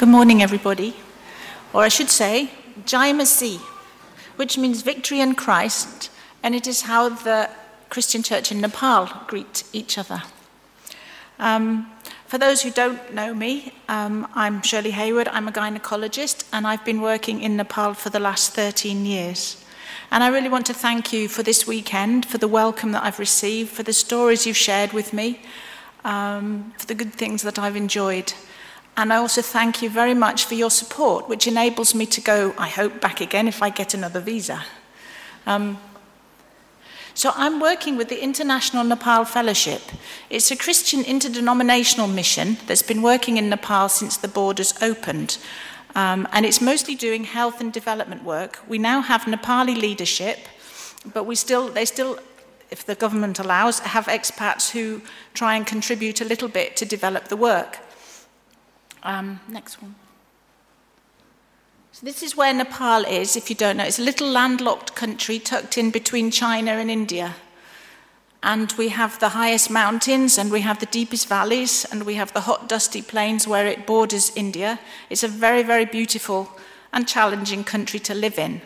Good morning, everybody. Or I should say, Jai Masih, which means victory in Christ, and it is how the Christian church in Nepal greet each other. Um, for those who don't know me, um, I'm Shirley Heywood. I'm a gynecologist, and I've been working in Nepal for the last 13 years. And I really want to thank you for this weekend, for the welcome that I've received, for the stories you've shared with me, um, for the good things that I've enjoyed. And I also thank you very much for your support, which enables me to go, I hope, back again if I get another visa. Um, so I'm working with the International Nepal Fellowship. It's a Christian interdenominational mission that's been working in Nepal since the borders opened. Um, and it's mostly doing health and development work. We now have Nepali leadership, but we still, they still, if the government allows, have expats who try and contribute a little bit to develop the work. Um, next one. So this is where Nepal is, if you don't know. It's a little landlocked country tucked in between China and India. And we have the highest mountains, and we have the deepest valleys, and we have the hot, dusty plains where it borders India. It's a very, very beautiful and challenging country to live in.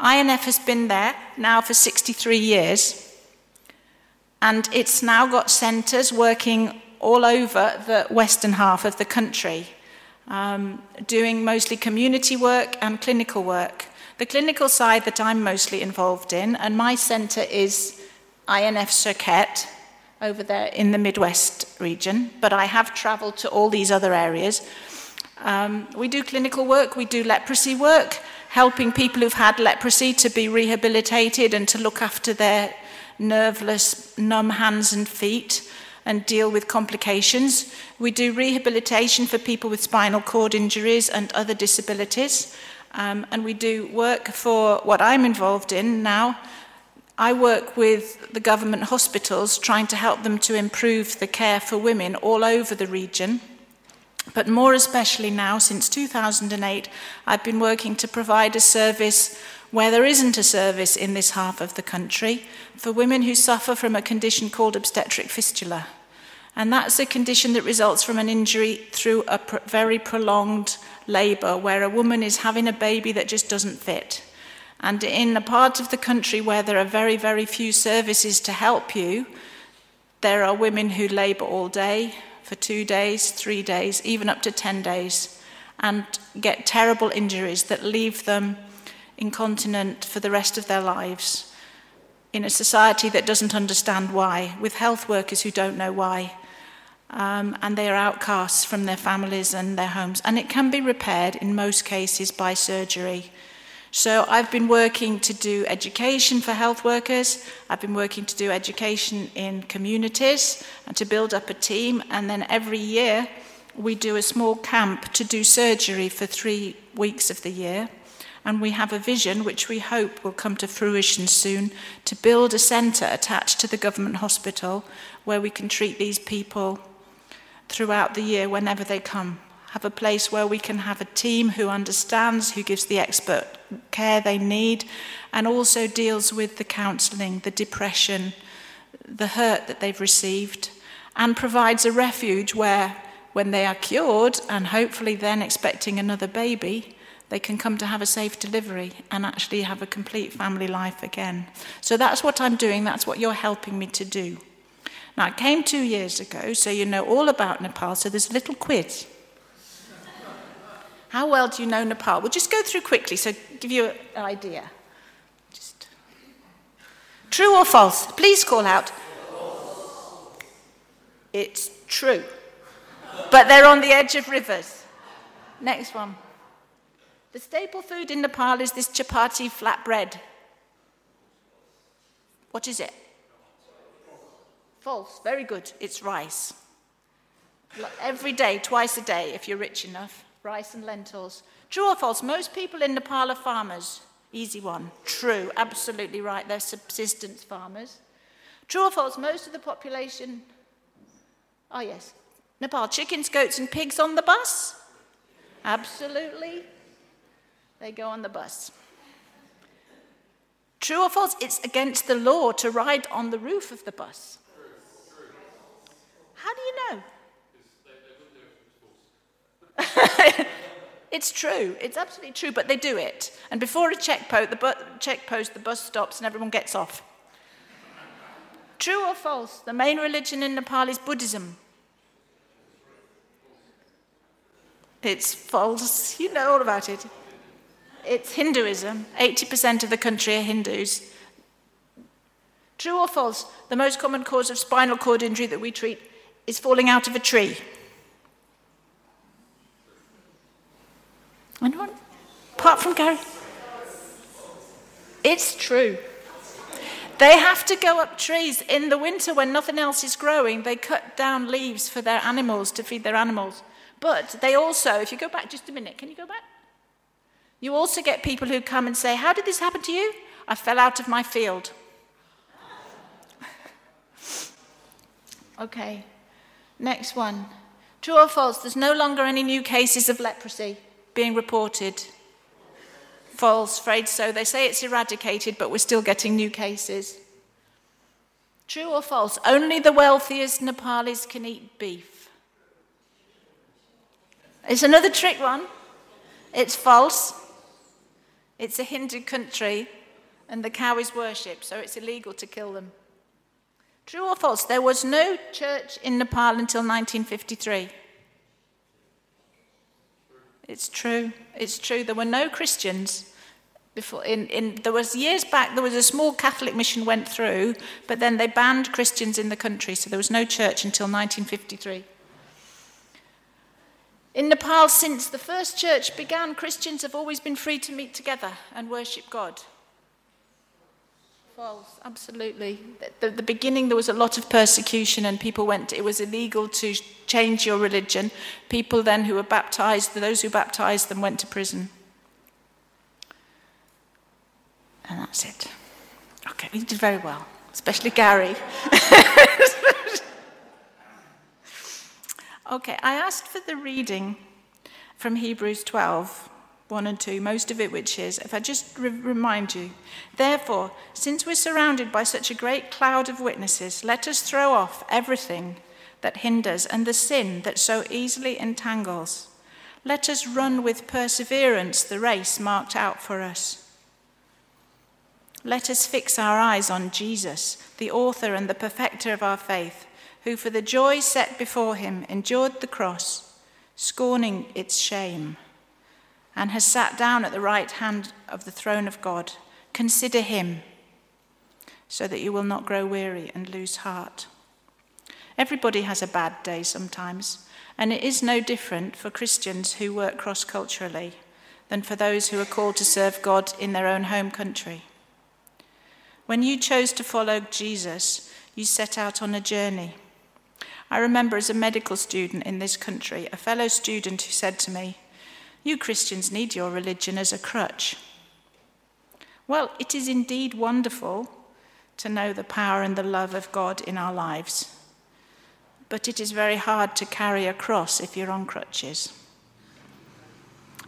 INF has been there now for 63 years, and it's now got centres working all over the western half of the country, um, doing mostly community work and clinical work. The clinical side that I'm mostly involved in, and my centre is INF Surkhet over there in the Midwest region, but I have travelled to all these other areas. Um, we do clinical work, we do leprosy work, helping people who've had leprosy to be rehabilitated and to look after their nerveless, numb hands and feet and deal with complications. We do rehabilitation for people with spinal cord injuries and other disabilities. Um, and we do work for what I'm involved in now. I work with the government hospitals trying to help them to improve the care for women all over the region. But more especially now, since 2008, I've been working to provide a service where there isn't a service in this half of the country for women who suffer from a condition called obstetric fistula. And that's a condition that results from an injury through a pr- very prolonged labour, where a woman is having a baby that just doesn't fit. And in a part of the country where there are very, very few services to help you, there are women who labour all day, for two days, three days, even up to 10 days, and get terrible injuries that leave them incontinent for the rest of their lives in a society that doesn't understand why, with health workers who don't know why. Um, and they are outcasts from their families and their homes. And it can be repaired in most cases by surgery. So I've been working to do education for health workers. I've been working to do education in communities and to build up a team. And then every year we do a small camp to do surgery for three weeks of the year. And we have a vision, which we hope will come to fruition soon, to build a centre attached to the government hospital where we can treat these people throughout the year whenever they come. Have a place where we can have a team who understands, who gives the expert care they need, and also deals with the counselling, the depression, the hurt that they've received, and provides a refuge where, when they are cured and hopefully then expecting another baby, they can come to have a safe delivery and actually have a complete family life again. So that's what I'm doing, that's what you're helping me to do. Now, I came two years ago, so you know all about Nepal, so there's a little quiz. How well do you know Nepal? We'll just go through quickly, so give you an idea. Just... True or false? Please call out. It's true. But they're on the edge of rivers. Next one. The staple food in Nepal is this chapati flatbread. What is it? False. Very good. It's rice. Every day, twice a day, if you're rich enough. Rice and lentils. True or false? Most people in Nepal are farmers. Easy one. True. Absolutely right. They're subsistence farmers. True or false? Most of the population. Oh, yes. Nepal, chickens, goats, and pigs on the bus? Absolutely. They go on the bus. True or false? It's against the law to ride on the roof of the bus. How do you know? It's true. It's absolutely true, but they do it. And before a the, bu- check post, the bus stops and everyone gets off. True or false? The main religion in Nepal is Buddhism. It's false. You know all about it. It's Hinduism. 80% of the country are Hindus. True or false? The most common cause of spinal cord injury that we treat is falling out of a tree. Anyone? Apart from Gary? It's true. They have to go up trees in the winter when nothing else is growing. They cut down leaves for their animals to feed their animals. But they also, if you go back just a minute, can you go back? You also get people who come and say, How did this happen to you? I fell out of my field. okay, next one. True or false? There's no longer any new cases of leprosy being reported. False, afraid so. They say it's eradicated, but we're still getting new cases. True or false? Only the wealthiest Nepalis can eat beef. It's another trick one. It's false. It's a Hindu country, and the cow is worshipped, so it's illegal to kill them. True or false? There was no church in Nepal until 1953. It's true. It's true. There were no Christians before. In, in, there was years back. There was a small Catholic mission went through, but then they banned Christians in the country, so there was no church until 1953. In Nepal, since the first church began, Christians have always been free to meet together and worship God. False, absolutely. At the, the, beginning, there was a lot of persecution, and people went, it was illegal to change your religion. People then who were baptized, those who baptized them, went to prison. And that's it. Okay, we did very well, especially Gary. okay, I asked for the reading from Hebrews 12. 1 and 2, most of it which is, if I just re- remind you, therefore, since we're surrounded by such a great cloud of witnesses, let us throw off everything that hinders and the sin that so easily entangles. Let us run with perseverance the race marked out for us. Let us fix our eyes on Jesus, the author and the perfecter of our faith, who for the joy set before him endured the cross, scorning its shame and has sat down at the right hand of the throne of God. Consider him so that you will not grow weary and lose heart. Everybody has a bad day sometimes, and it is no different for Christians who work cross culturally than for those who are called to serve God in their own home country. When you chose to follow Jesus, you set out on a journey. I remember as a medical student in this country, a fellow student who said to me, you Christians need your religion as a crutch. Well, it is indeed wonderful to know the power and the love of God in our lives. But it is very hard to carry a cross if you're on crutches.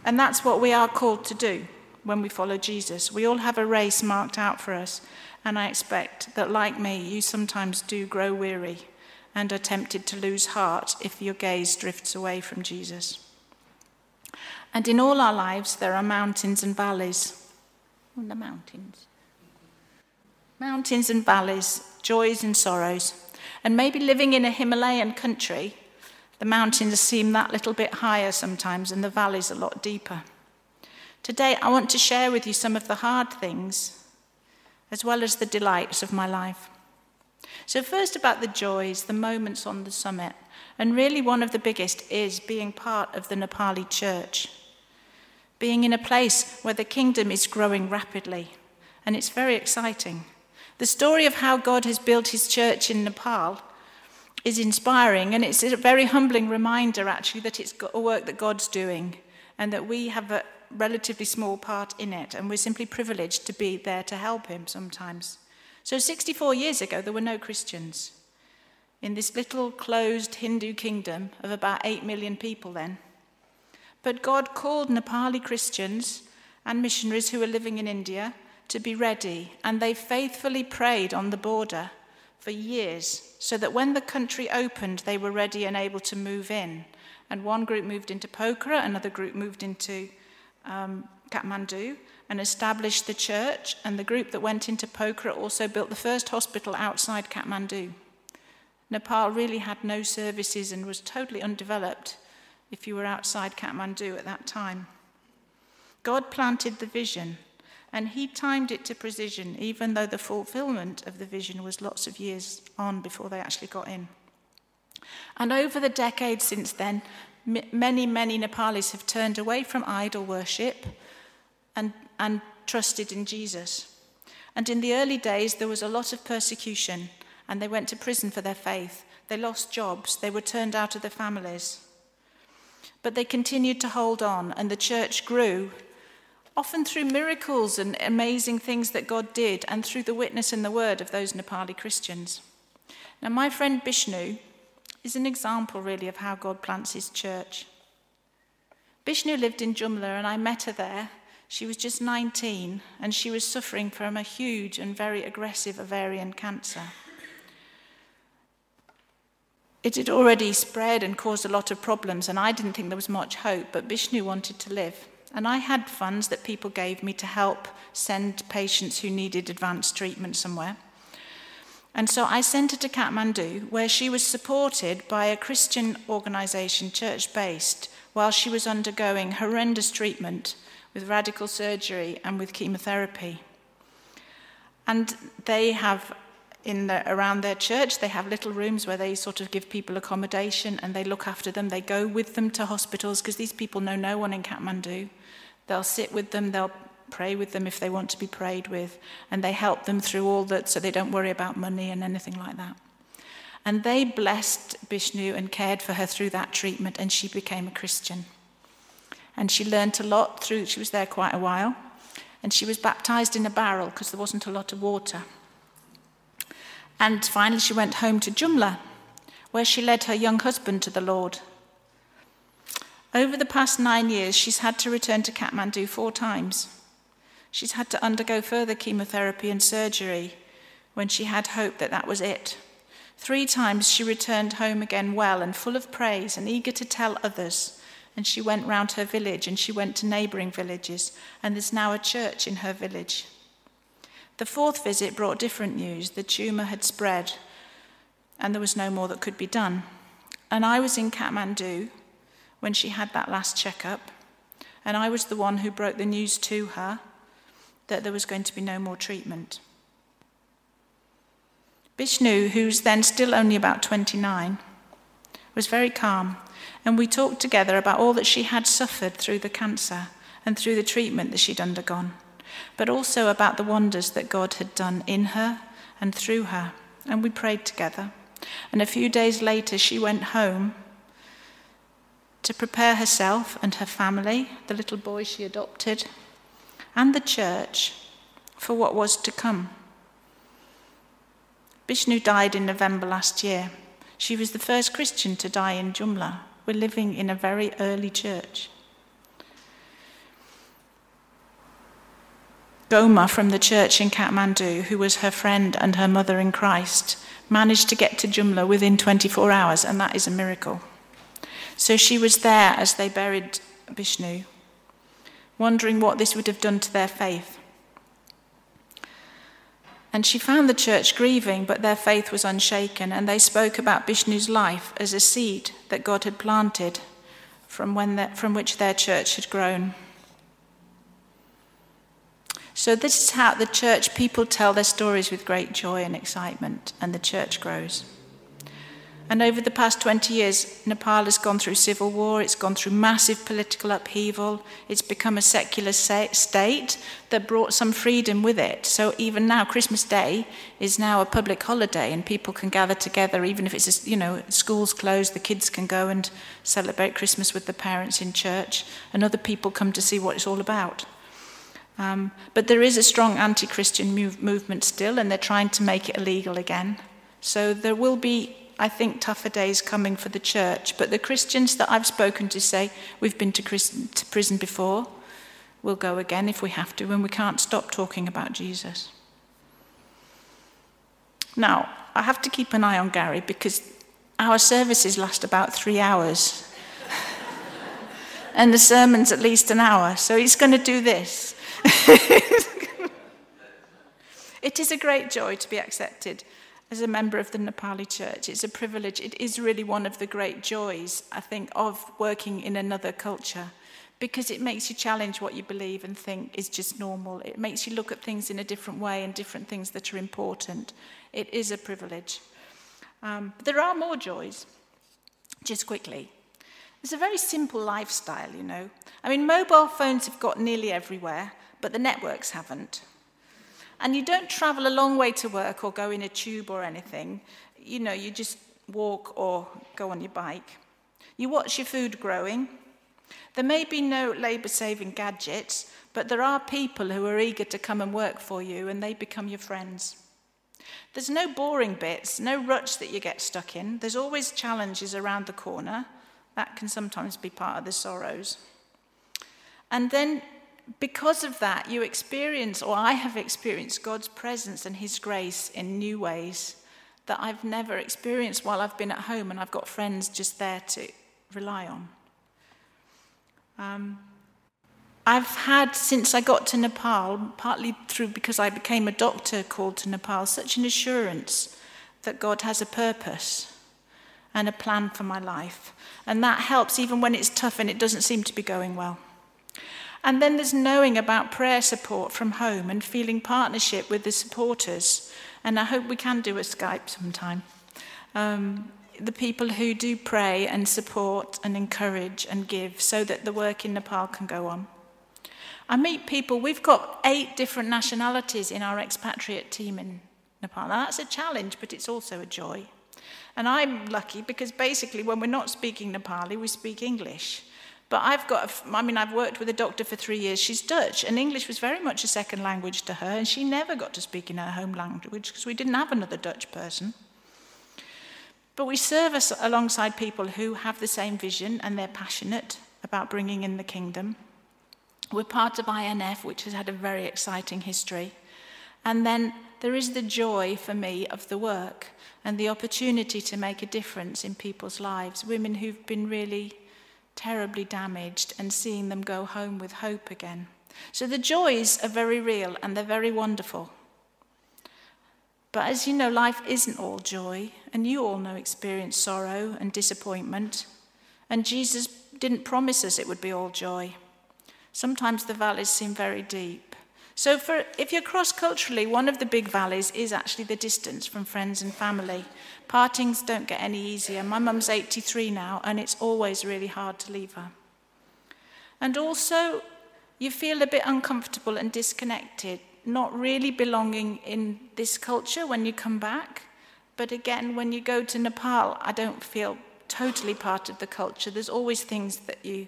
And that's what we are called to do when we follow Jesus. We all have a race marked out for us, and I expect that, like me, you sometimes do grow weary and are tempted to lose heart if your gaze drifts away from Jesus. And in all our lives, there are mountains and valleys. On the mountains. Mountains and valleys, joys and sorrows. And maybe living in a Himalayan country, the mountains seem that little bit higher sometimes and the valleys a lot deeper. Today, I want to share with you some of the hard things as well as the delights of my life. So, first, about the joys, the moments on the summit. And really, one of the biggest is being part of the Nepali church being in a place where the kingdom is growing rapidly. And it's very exciting. The story of how God has built his church in Nepal is inspiring, and it's a very humbling reminder, actually, that it's a work that God's doing and that we have a relatively small part in it, and we're simply privileged to be there to help him sometimes. So, 64 years ago, there were no Christians in this little closed Hindu kingdom of about 8 million people then. But God called Nepali Christians and missionaries who were living in India to be ready, and they faithfully prayed on the border for years so that when the country opened, they were ready and able to move in And one group moved into Pokhara, another group moved into um, Kathmandu and established the church. And the group that went into Pokhara also built the first hospital outside Kathmandu. Nepal really had no services and was totally undeveloped if you were outside Kathmandu at that time. God planted the vision and he timed it to precision, even though the fulfillment of the vision was lots of years on before they actually got in. And over the decades since then, many, many Nepalis have turned away from idol worship and, and trusted in Jesus. And in the early days, there was a lot of persecution, and they went to prison for their faith. They lost jobs, they were turned out of their families. But they continued to hold on, and the church grew, often through miracles and amazing things that God did, and through the witness and the word of those Nepali Christians. Now, my friend Bishnu is an example, really, of how God plants his church. Bishnu lived in Jumla, and I met her there. She was just 19, and she was suffering from a huge and very aggressive ovarian cancer. It had already spread and caused a lot of problems, and I didn't think there was much hope, but Bishnu wanted to live. And I had funds that people gave me to help send patients who needed advanced treatment somewhere. And so I sent her to Kathmandu, where she was supported by a Christian organization, church based, while she was undergoing horrendous treatment with radical surgery and with chemotherapy. And they have, in the, around their church, they have little rooms where they sort of give people accommodation and they look after them. They go with them to hospitals because these people know no one in Kathmandu. They'll sit with them, they'll pray with them if they want to be prayed with, and they help them through all that so they don't worry about money and anything like that. And they blessed Bishnu and cared for her through that treatment, and she became a Christian. And she learnt a lot through, she was there quite a while, and she was baptized in a barrel because there wasn't a lot of water. And finally, she went home to Jumla, where she led her young husband to the Lord. Over the past nine years, she's had to return to Kathmandu four times. She's had to undergo further chemotherapy and surgery when she had hope that that was it. Three times she returned home again well and full of praise and eager to tell others. And she went round her village and she went to neighbouring villages, and there's now a church in her village. The fourth visit brought different news. The tumour had spread, and there was no more that could be done. And I was in Kathmandu when she had that last checkup, and I was the one who broke the news to her that there was going to be no more treatment. Bishnu, who's then still only about 29, was very calm, and we talked together about all that she had suffered through the cancer and through the treatment that she'd undergone, but also about the wonders that God had done in her and through her. And we prayed together. And a few days later, she went home to prepare herself and her family, the little boy she adopted, and the church for what was to come. Bishnu died in November last year. She was the first Christian to die in Jumla. We're living in a very early church. Goma from the church in Kathmandu, who was her friend and her mother in Christ, managed to get to Jumla within 24 hours, and that is a miracle. So she was there as they buried Bishnu wondering what this would have done to their faith. And she found the church grieving, but their faith was unshaken, and they spoke about Bishnu's life as a seed that God had planted from, when the, from which their church had grown. So, this is how the church people tell their stories with great joy and excitement, and the church grows. And over the past 20 years, Nepal has gone through civil war, it's gone through massive political upheaval, it's become a secular state that brought some freedom with it. So even now, Christmas Day is now a public holiday, and people can gather together, even if it's, you know, schools closed, the kids can go and celebrate Christmas with the parents in church, and other people come to see what it's all about. Um, but there is a strong anti Christian move- movement still, and they're trying to make it illegal again. So there will be I think, tougher days coming for the church. But the Christians that I've spoken to say, we've been to, to prison before, we'll go again if we have to, and we can't stop talking about Jesus. Now, I have to keep an eye on Gary because our services last about three hours. and the sermon's at least an hour, so he's going to do this. it is a great joy to be accepted as a member of the Nepali church. It's a privilege. It is really one of the great joys, I think, of working in another culture because it makes you challenge what you believe and think is just normal. It makes you look at things in a different way and different things that are important. It is a privilege. Um, but there are more joys, just quickly. It's a very simple lifestyle, you know. I mean, mobile phones have got nearly everywhere, but the networks haven't. And you don't travel a long way to work or go in a tube or anything. You know, you just walk or go on your bike. You watch your food growing. There may be no labour saving gadgets, but there are people who are eager to come and work for you and they become your friends. There's no boring bits, no ruts that you get stuck in. There's always challenges around the corner. That can sometimes be part of the sorrows. And then because of that, you experience, or I have experienced, God's presence and His grace in new ways that I've never experienced while I've been at home and I've got friends just there to rely on. Um, I've had, since I got to Nepal, partly through because I became a doctor called to Nepal, such an assurance that God has a purpose and a plan for my life. And that helps even when it's tough and it doesn't seem to be going well. And then there's knowing about prayer support from home and feeling partnership with the supporters. And I hope we can do a Skype sometime. Um, the people who do pray and support and encourage and give so that the work in Nepal can go on. I meet people, we've got eight different nationalities in our expatriate team in Nepal. Now that's a challenge, but it's also a joy. And I'm lucky because basically, when we're not speaking Nepali, we speak English. But I've got, I mean, I've worked with a doctor for three years. She's Dutch, and English was very much a second language to her, and she never got to speak in her home language because we didn't have another Dutch person. But we serve alongside people who have the same vision and they're passionate about bringing in the kingdom. We're part of INF, which has had a very exciting history. And then there is the joy for me of the work and the opportunity to make a difference in people's lives, women who've been really terribly damaged, and seeing them go home with hope again. So the joys are very real and they're very wonderful. But as you know, life isn't all joy, and you all know experience sorrow and disappointment. And Jesus didn't promise us it would be all joy. Sometimes the valleys seem very deep. So, for, if you're cross culturally, one of the big valleys is actually the distance from friends and family. Partings don't get any easier. My mum's 83 now, and it's always really hard to leave her. And also, you feel a bit uncomfortable and disconnected, not really belonging in this culture when you come back. But again, when you go to Nepal, I don't feel totally part of the culture. There's always things that you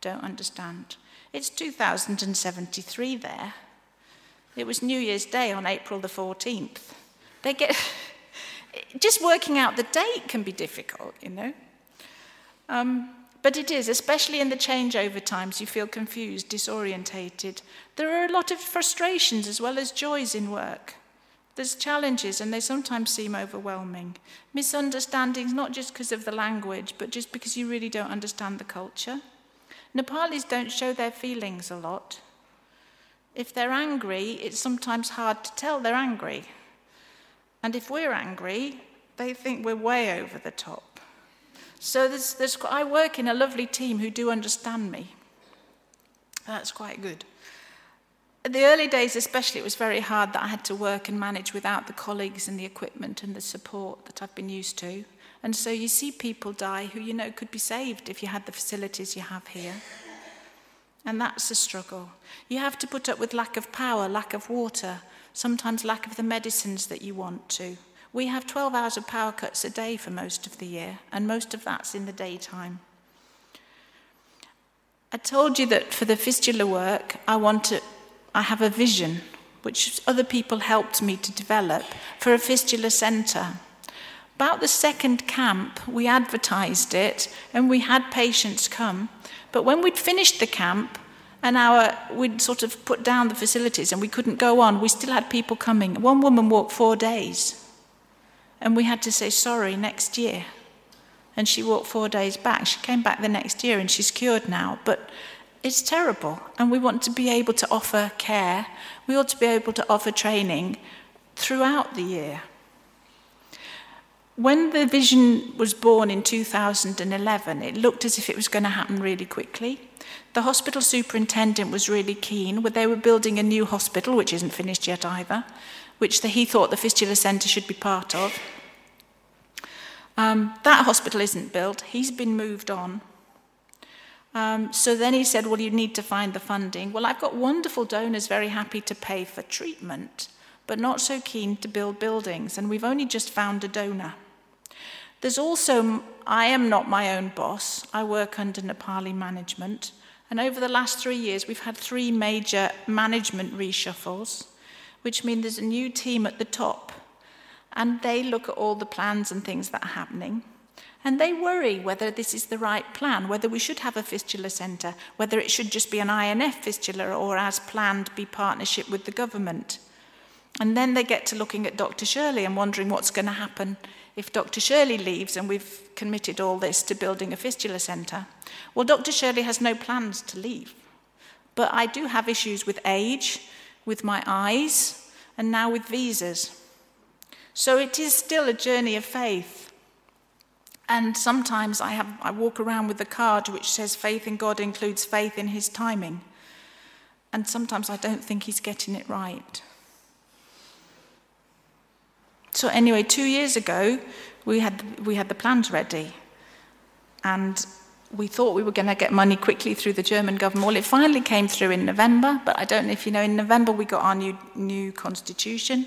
don't understand. It's 2073 there. It was New Year's Day on April the 14th. They get just working out the date can be difficult, you know. Um, but it is, especially in the changeover times, you feel confused, disorientated. There are a lot of frustrations as well as joys in work. There's challenges, and they sometimes seem overwhelming. Misunderstandings, not just because of the language, but just because you really don't understand the culture. Nepalis don't show their feelings a lot. If they're angry, it's sometimes hard to tell they're angry. And if we're angry, they think we're way over the top. So there's, there's, I work in a lovely team who do understand me. That's quite good. In the early days, especially, it was very hard that I had to work and manage without the colleagues and the equipment and the support that I've been used to. And so you see people die who you know could be saved if you had the facilities you have here. And that's a struggle. You have to put up with lack of power, lack of water, sometimes lack of the medicines that you want to. We have 12 hours of power cuts a day for most of the year, and most of that's in the daytime. I told you that for the fistula work, I want to, I have a vision, which other people helped me to develop, for a fistula centre. About the second camp, we advertised it, and we had patients come. But when we'd finished the camp and our, we'd sort of put down the facilities and we couldn't go on, we still had people coming. One woman walked four days. And we had to say, sorry, next year. and she walked four days back. She came back the next year and she's cured now. But it's terrible. And we want to be able to offer care. We ought to be able to offer training throughout the year. When the vision was born in 2011, it looked as if it was going to happen really quickly. The hospital superintendent was really keen. They were building a new hospital, which isn't finished yet either, which the, he thought the fistula centre should be part of. Um, that hospital isn't built. He's been moved on. Um, so then he said, Well, you need to find the funding. Well, I've got wonderful donors very happy to pay for treatment, but not so keen to build buildings. And we've only just found a donor. There's also, I am not my own boss. I work under Nepali management. And over the last three years, we've had three major management reshuffles, which mean there's a new team at the top. And they look at all the plans and things that are happening. And they worry whether this is the right plan, whether we should have a fistula centre, whether it should just be an INF fistula or, as planned, be partnership with the government. And then they get to looking at Dr. Shirley and wondering what's going to happen if Dr. Shirley leaves and we've committed all this to building a fistula centre, well, Dr. Shirley has no plans to leave. But I do have issues with age, with my eyes, and now with visas. So it is still a journey of faith. And sometimes I, have, I walk around with a card which says faith in God includes faith in his timing. And sometimes I don't think he's getting it right. So anyway, two years ago, we had, we had the plans ready. And we thought we were going to get money quickly through the German government. Well, it finally came through in November, but I don't know if you know, in November we got our new, new constitution.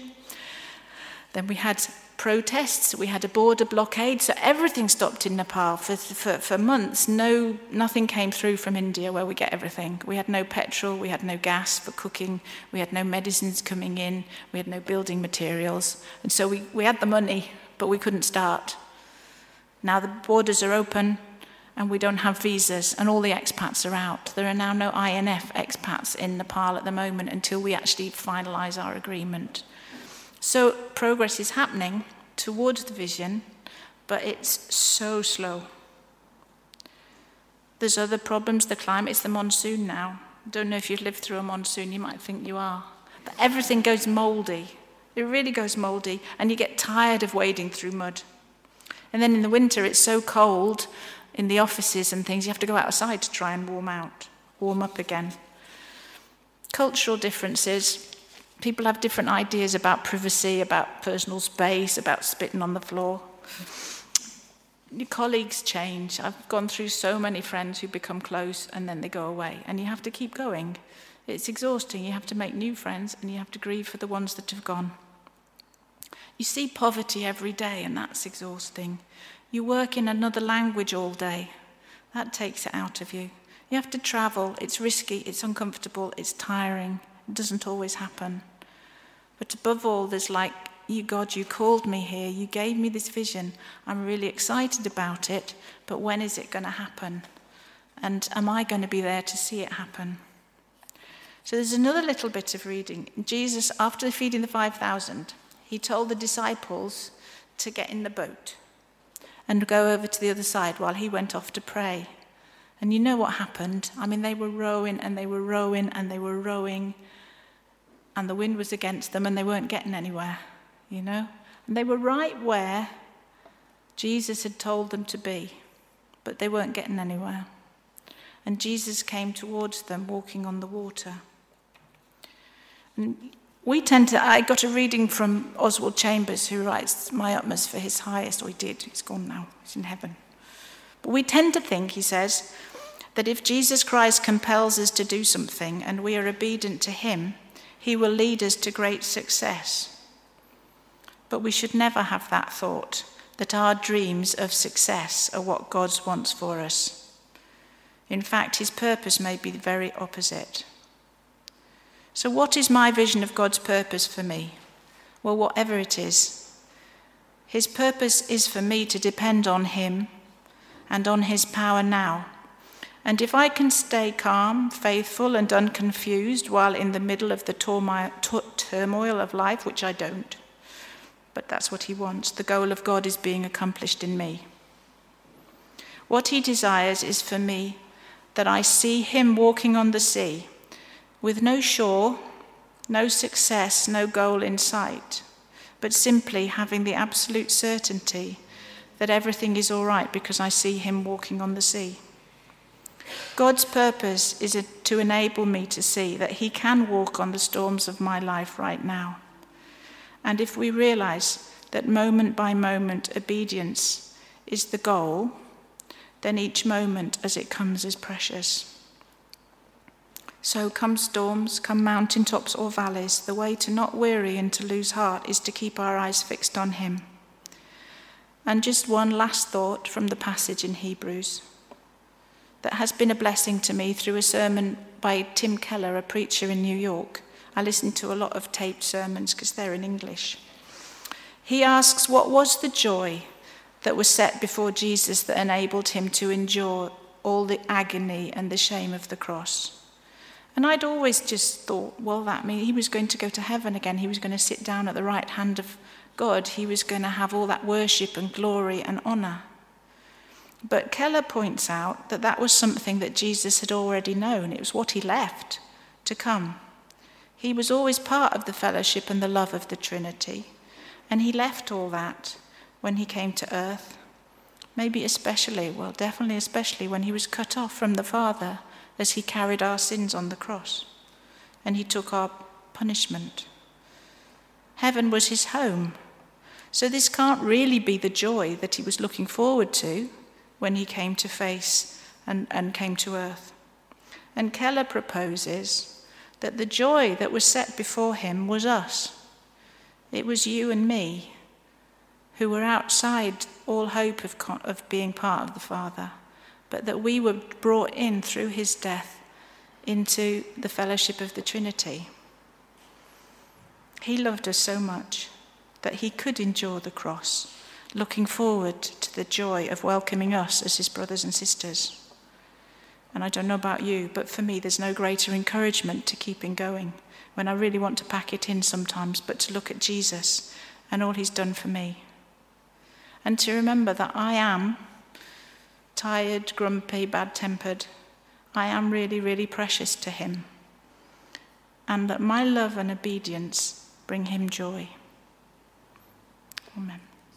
Then we had protests, we had a border blockade, so everything stopped in Nepal for, for, for months. No, nothing came through from India where we get everything. We had no petrol, we had no gas for cooking, we had no medicines coming in, we had no building materials. And so we, we had the money, but we couldn't start. Now the borders are open and we don't have visas and all the expats are out. There are now no INF expats in Nepal at the moment until we actually finalise our agreement. So progress is happening towards the vision, but it's so slow. There's other problems, the climate, it's the monsoon now. Don't know if you've lived through a monsoon, you might think you are. But everything goes mouldy. It really goes mouldy, and you get tired of wading through mud. And then in the winter, it's so cold in the offices and things, you have to go outside to try and warm out, warm up again. Cultural differences people have different ideas about privacy, about personal space, about spitting on the floor. Your colleagues change. I've gone through so many friends who become close and then they go away, and you have to keep going. It's exhausting. You have to make new friends and you have to grieve for the ones that have gone. You see poverty every day, and that's exhausting. You work in another language all day, that takes it out of you. You have to travel, it's risky, it's uncomfortable, it's tiring. It doesn't always happen. But above all, there's like, you, God, you called me here. You gave me this vision. I'm really excited about it. But when is it going to happen? And am I going to be there to see it happen? So there's another little bit of reading. Jesus, after feeding the 5,000, he told the disciples to get in the boat and go over to the other side while he went off to pray. And you know what happened? I mean, they were rowing and they were rowing and they were rowing and the wind was against them and they weren't getting anywhere, you know? And they were right where Jesus had told them to be, but they weren't getting anywhere. And Jesus came towards them walking on the water. And we tend to, I got a reading from Oswald Chambers, who writes My Utmost for His Highest, or he did, he's gone now, he's in heaven. But we tend to think, he says, that if Jesus Christ compels us to do something and we are obedient to him, he will lead us to great success. But we should never have that thought that our dreams of success are what God wants for us. In fact, His purpose may be the very opposite. So, what is my vision of God's purpose for me? Well, whatever it is, His purpose is for me to depend on Him and on His power now and if I can stay calm, faithful, and unconfused while in the middle of the turmoil of life, which I don't, but that's what He wants, the goal of God is being accomplished in me. What he desires is for me that I see him walking on the sea with no shore, no success, no goal in sight, but simply having the absolute certainty that everything is all right because I see him walking on the sea. God's purpose is to enable me to see that he can walk on the storms of my life right now. And if we realize that moment by moment obedience is the goal, then each moment as it comes is precious. So, come storms, come mountaintops or valleys, the way to not weary and to lose heart is to keep our eyes fixed on Him. And just one last thought from the passage in Hebrews that has been a blessing to me through a sermon by Tim Keller, a preacher in New York. I listen to a lot of taped sermons because they're in English. He asks, What was the joy that was set before Jesus that enabled him to endure all the agony and the shame of the cross. And I'd always just thought, well, that means he was going to go to heaven again. He was going to sit down at the right hand of God. He was going to have all that worship and glory and honor. But Keller points out that that was something that Jesus had already known. It was what he left to come. He was always part of the fellowship and the love of the Trinity. And he left all that when he came to earth. Maybe especially, well, definitely especially when he was cut off from the Father as he carried our sins on the cross and he took our punishment. Heaven was his home. So this can't really be the joy that he was looking forward to when he came to face and, and came to earth. And Keller proposes that the joy that was set before him was us. It was you and me who were outside all hope of, of being part of the Father, but that we were brought in through his death into the fellowship of the Trinity. He loved us so much that he could endure the cross, looking forward to the joy of welcoming us as his brothers and sisters. And I don't know about you, but for me, there's no greater encouragement to keeping going when I really want to pack it in sometimes, but to look at Jesus and all he's done for me and to remember that I am tired, grumpy, bad tempered. I am really, really precious to Him. And that my love and obedience bring Him joy. Amen.